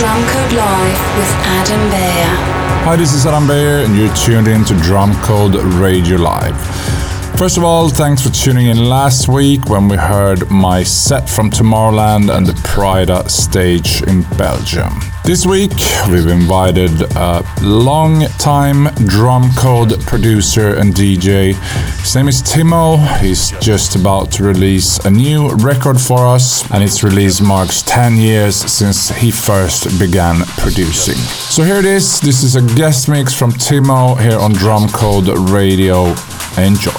This Drumcode Live with Adam Beyer. Hi, this is Adam Beyer, and you're tuned in to Drumcode Radio Live. First of all, thanks for tuning in last week when we heard my set from Tomorrowland and the Prida stage in Belgium. This week, we've invited a long-time drumcode producer and DJ. His name is Timmo. He's just about to release a new record for us, and its release marks 10 years since he first began producing. So here it is. This is a guest mix from Timmo here on Drumcode Radio. Enjoy.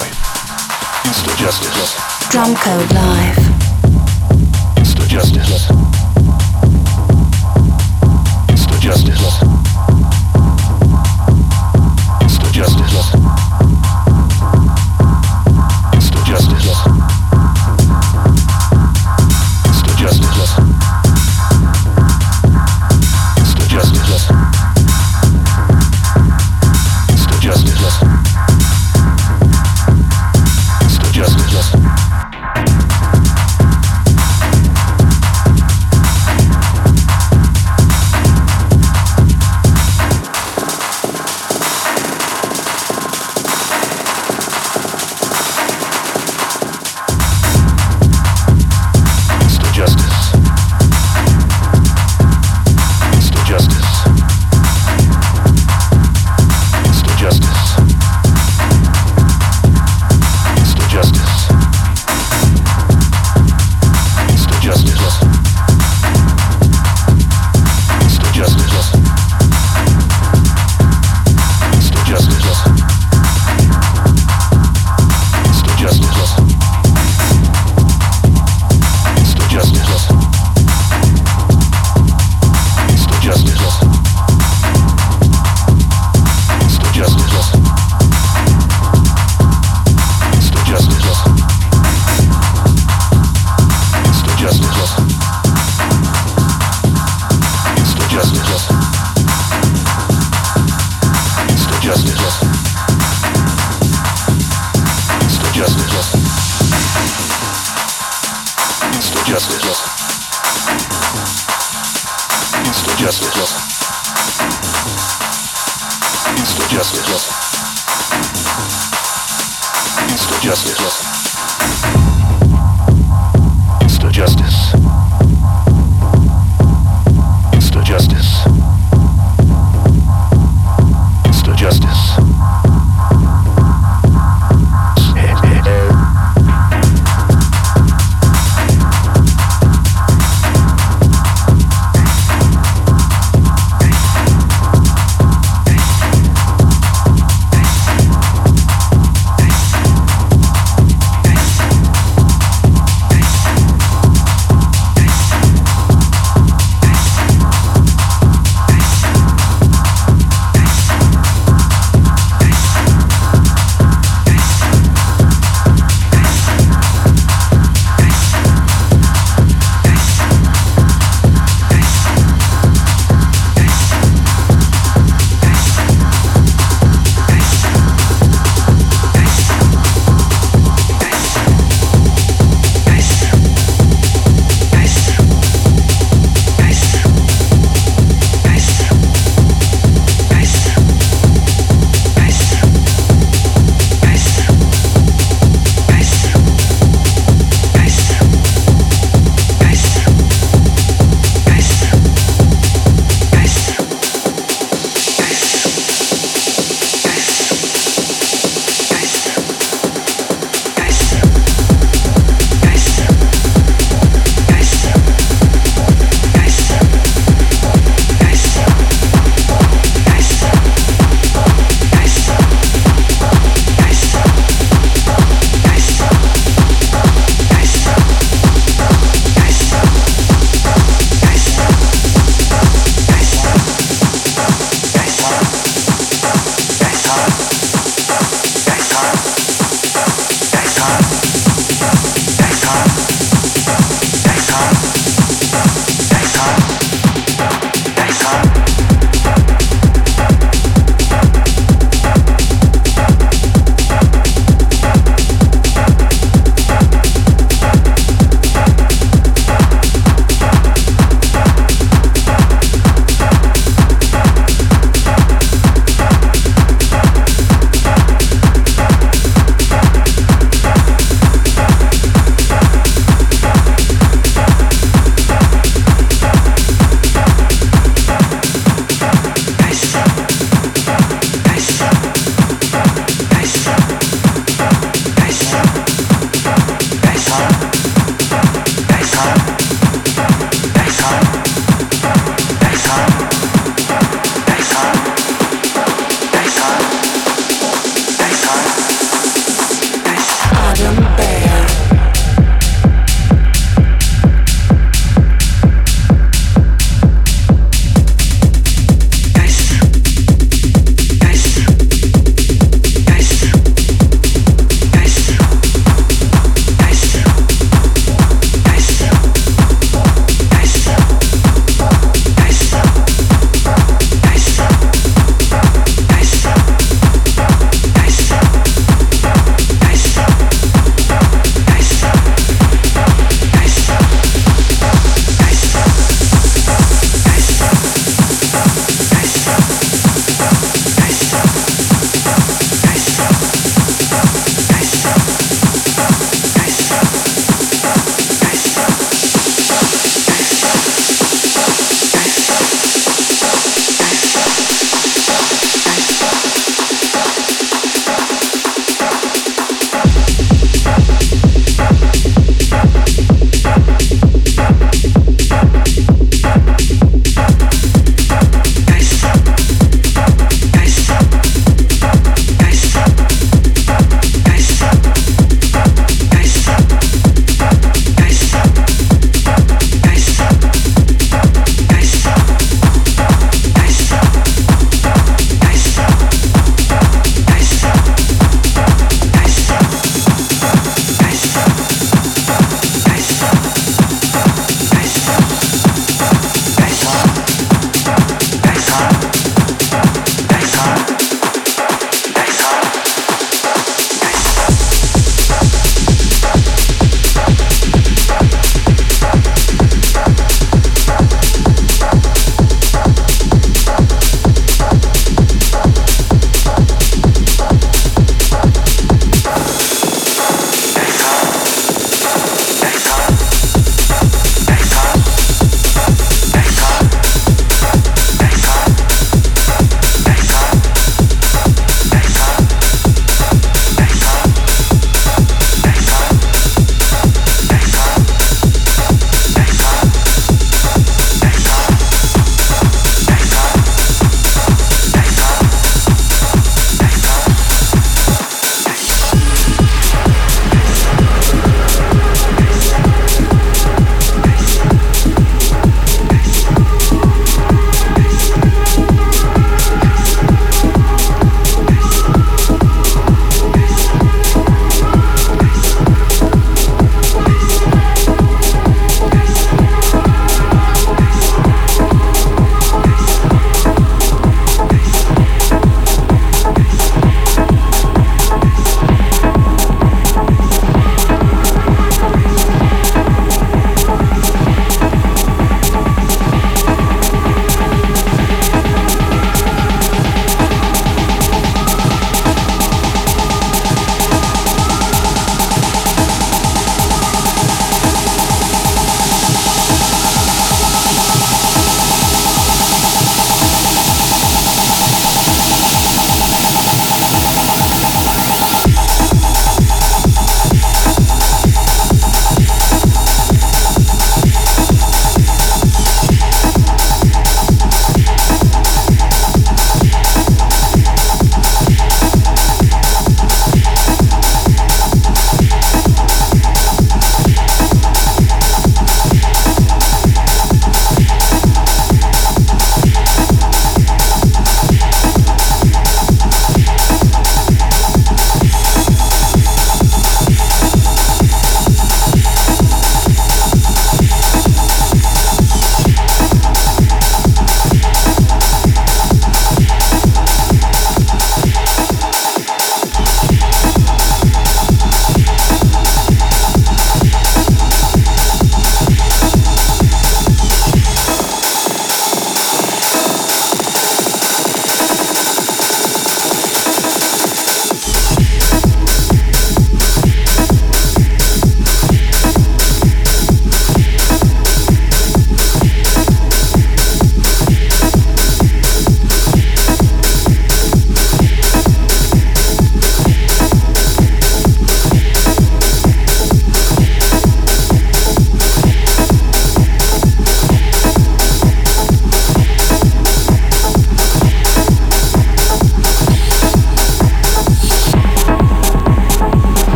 Drumcode Live. Justice. justice.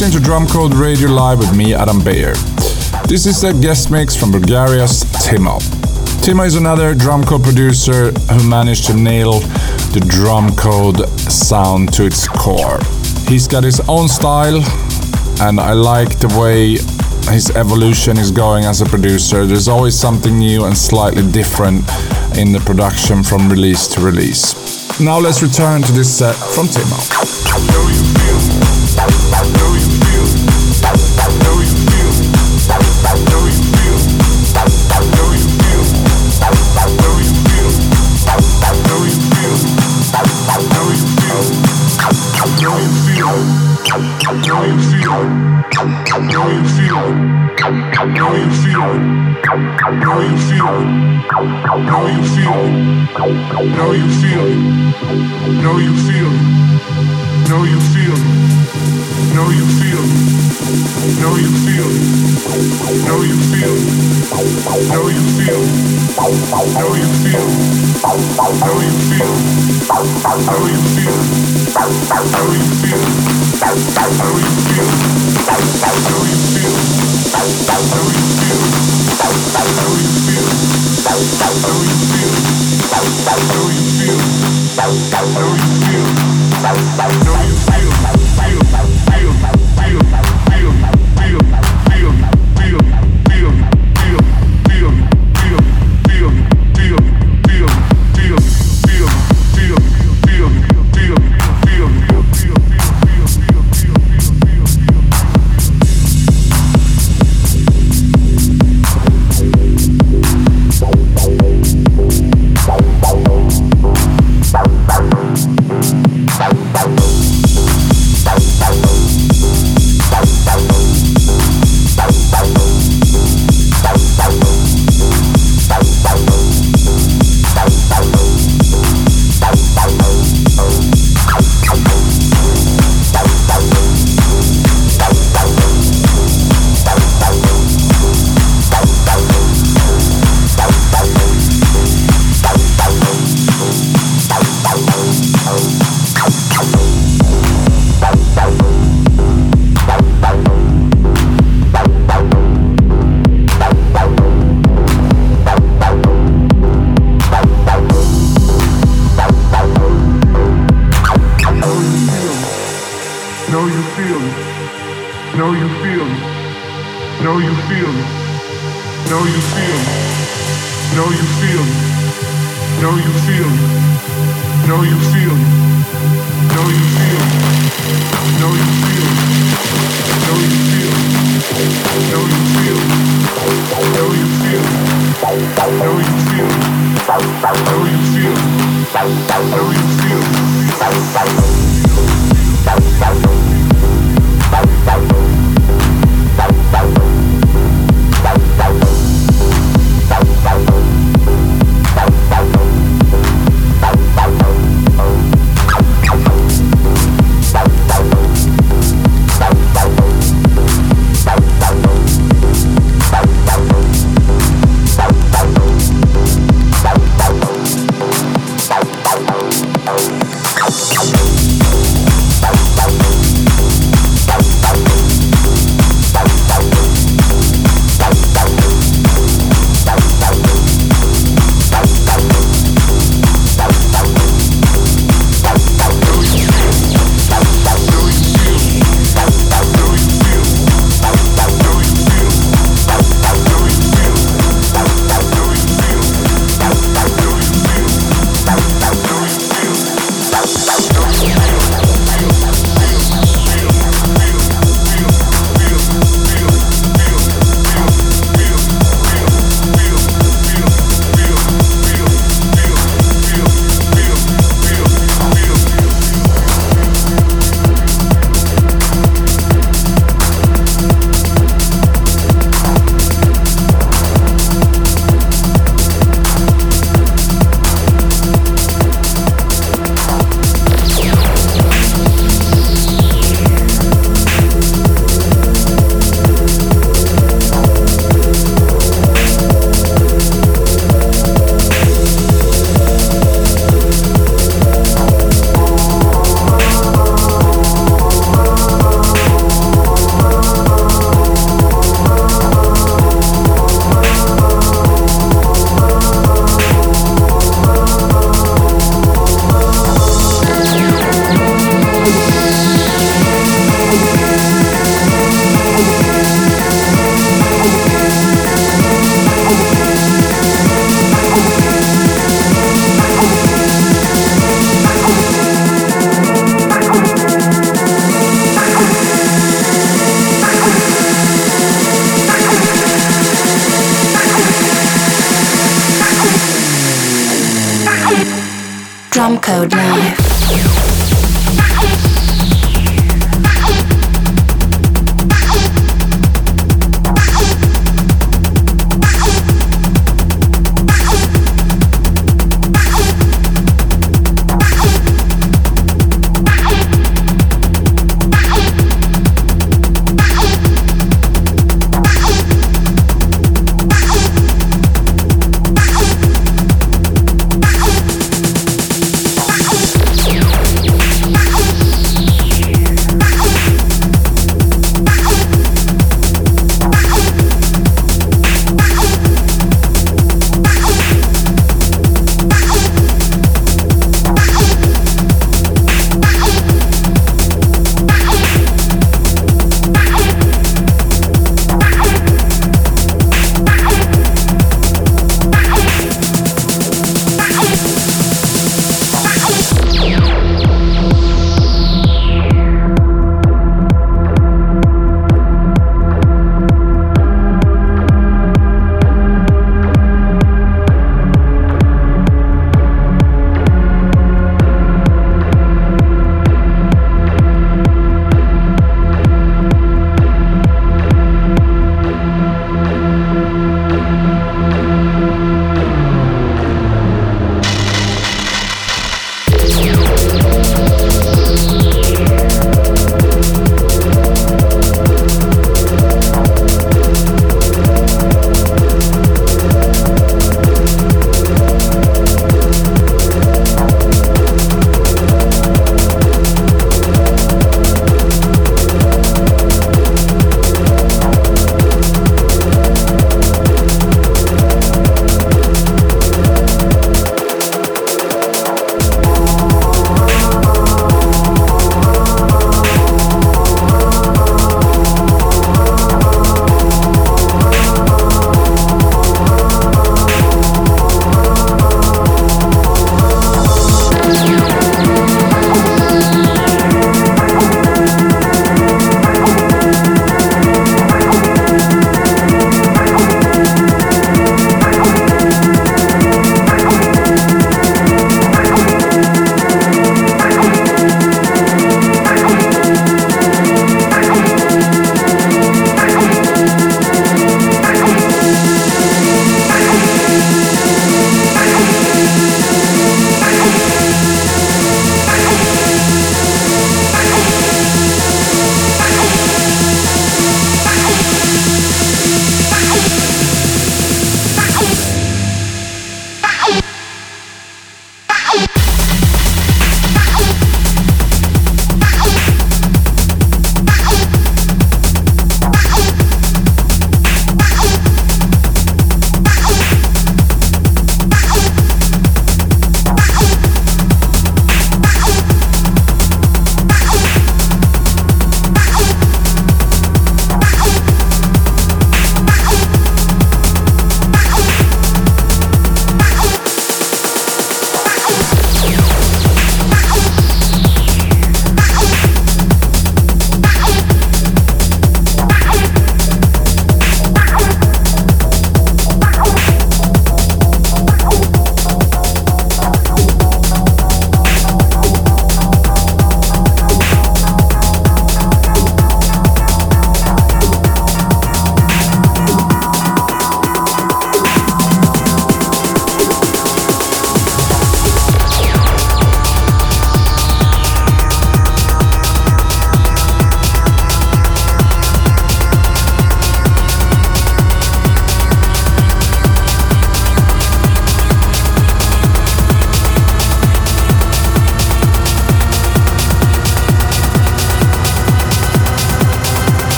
Listening to Drumcode Radio Live with me, Adam Beyer. This is a guest mix from Bulgaria's Timmo. Timmo is another drumcode producer who managed to nail the drumcode sound to its core. He's got his own style, and I like the way his evolution is going as a producer. There's always something new and slightly different in the production from release to release. Now let's return to this set from Timmo. Know you feel it. Know you feel it. Know you feel it. Know you feel it. Know you feel it. Know you feel it. Know you feel it. Know you feel it. Know you feel it. Know you feel it. Know you feel it. Know you feel it. Know you feel it. Know you feel it. Know you feel it. How you feel? How how you feel?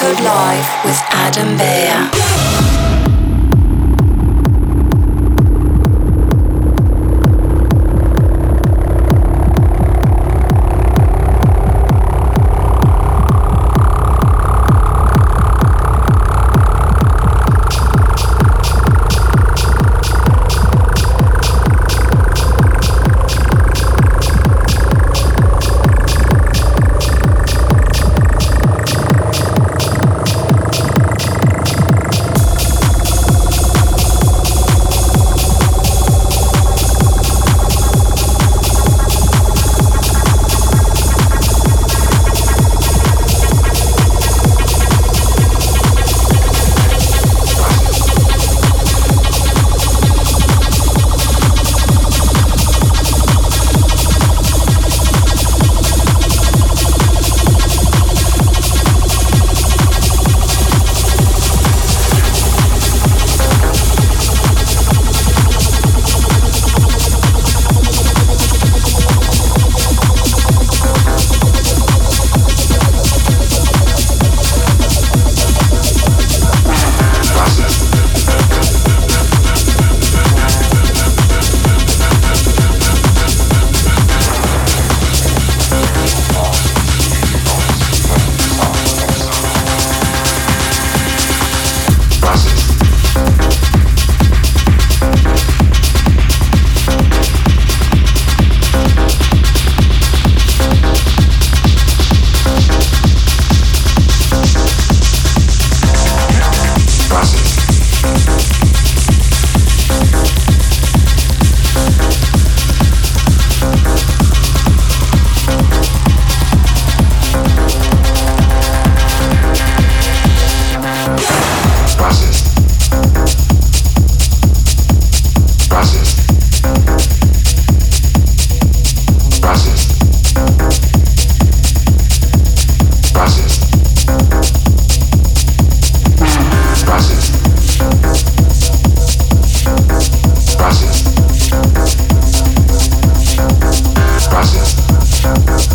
Code Live with Adam Beyer. process.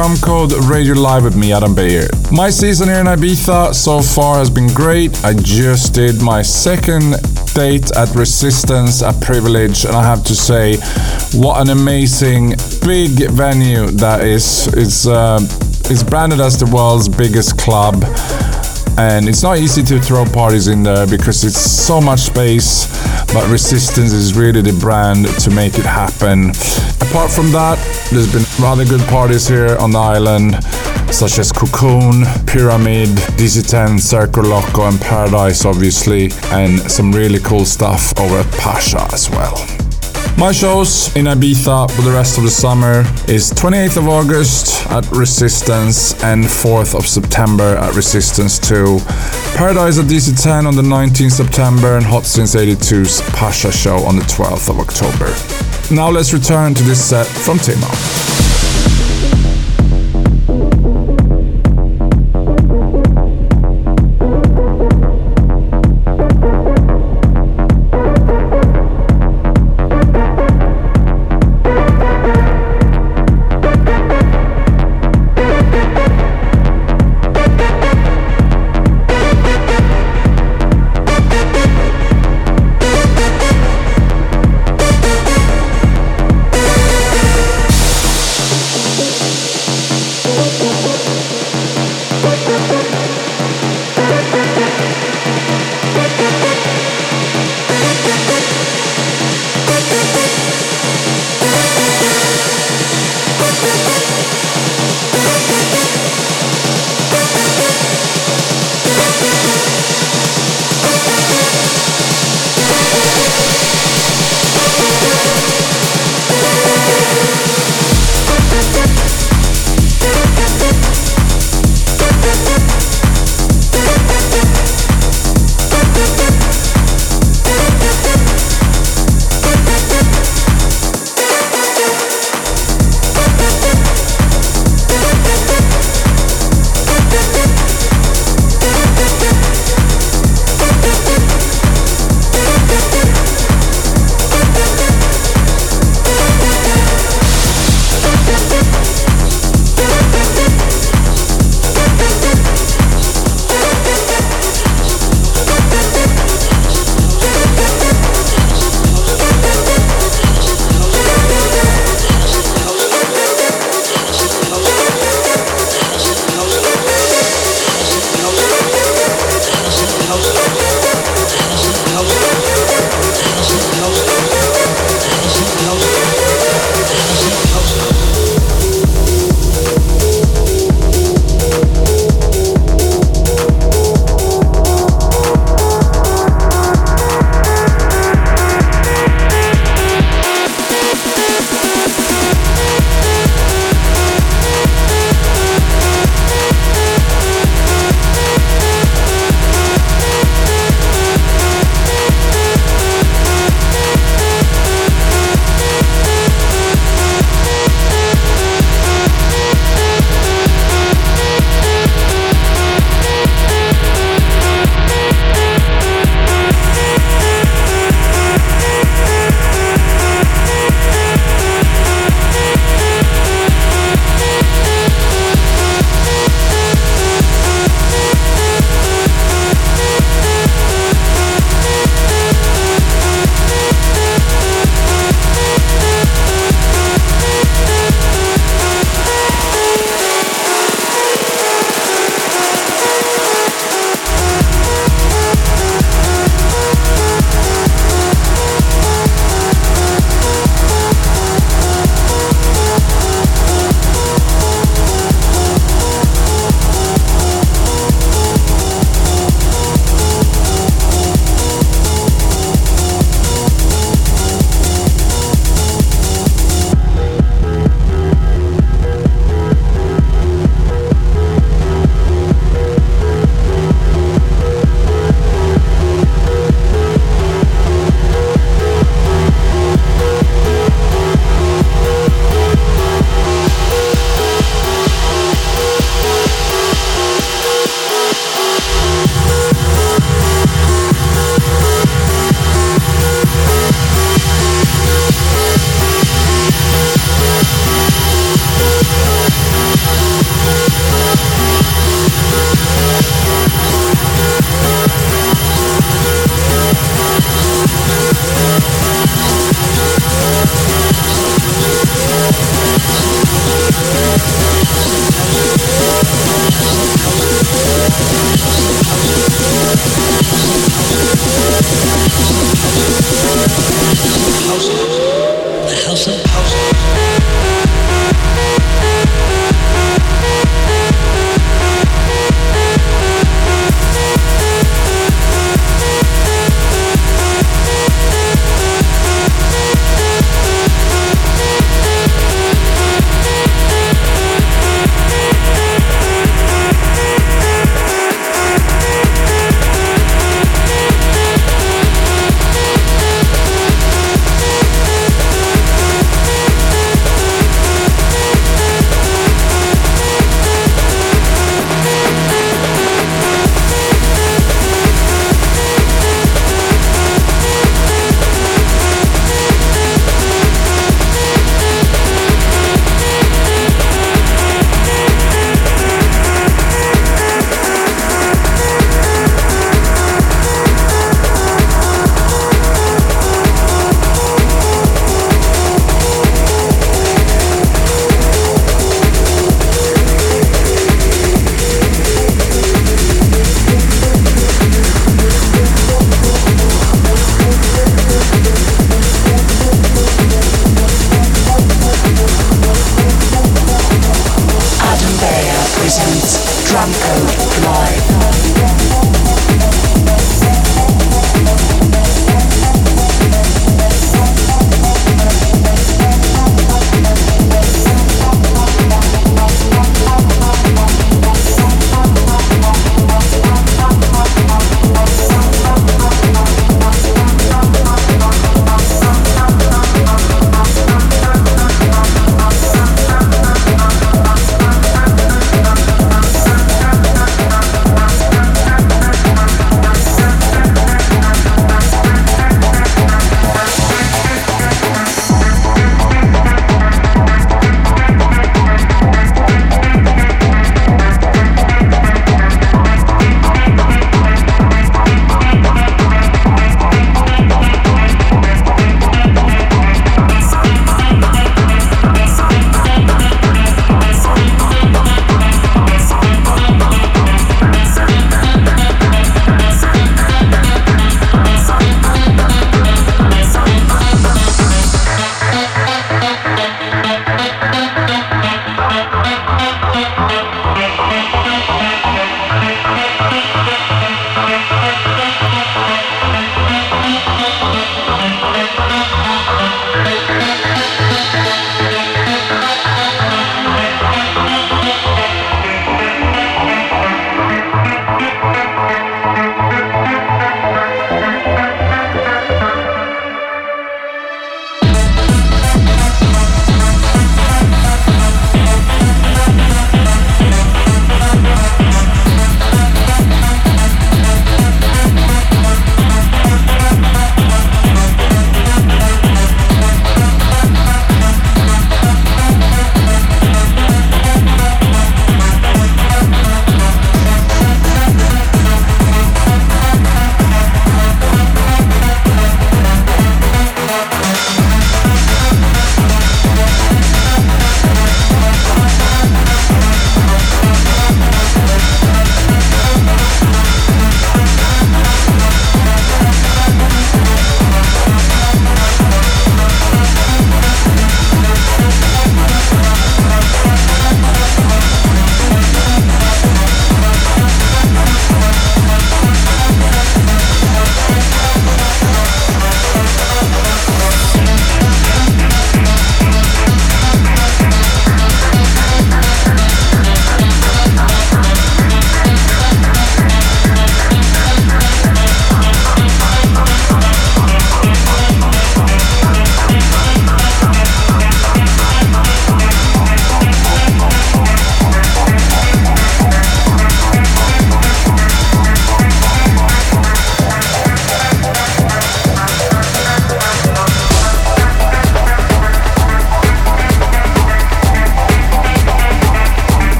Drumcode Radio Live with me, Adam Beyer. My season here in Ibiza so far has been great. I just did my second date at Resistance at Privilege, and I have to say, what an amazing big venue that is. It's uh, it's branded as the world's biggest club and it's not easy to throw parties in there because it's so much space but resistance is really the brand to make it happen. Apart from that there's been rather good parties here on the island such as Cocoon, Pyramid, DC10, Circoloco and Paradise obviously and some really cool stuff over at Pacha as well My shows in Ibiza for the rest of the summer is 28th of August at Resistance and 4th of September at Resistance 2. Paradise at DC10 on the 19th September and Hot Since 82's Pacha show on the 12th of October. Now let's return to this set from Timmo.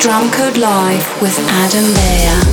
This is Drumcode Live with Adam Beyer.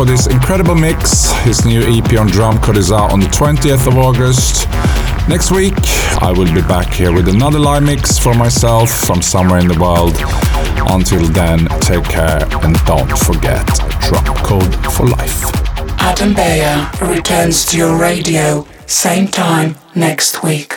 For this incredible mix. His new EP on Drumcode is out on the 20th of August. Next week, I will be back here with another live mix for myself from somewhere in the world. Until then, take care and don't forget Drum Code for Life. Adam Beyer returns to your radio, same time next week.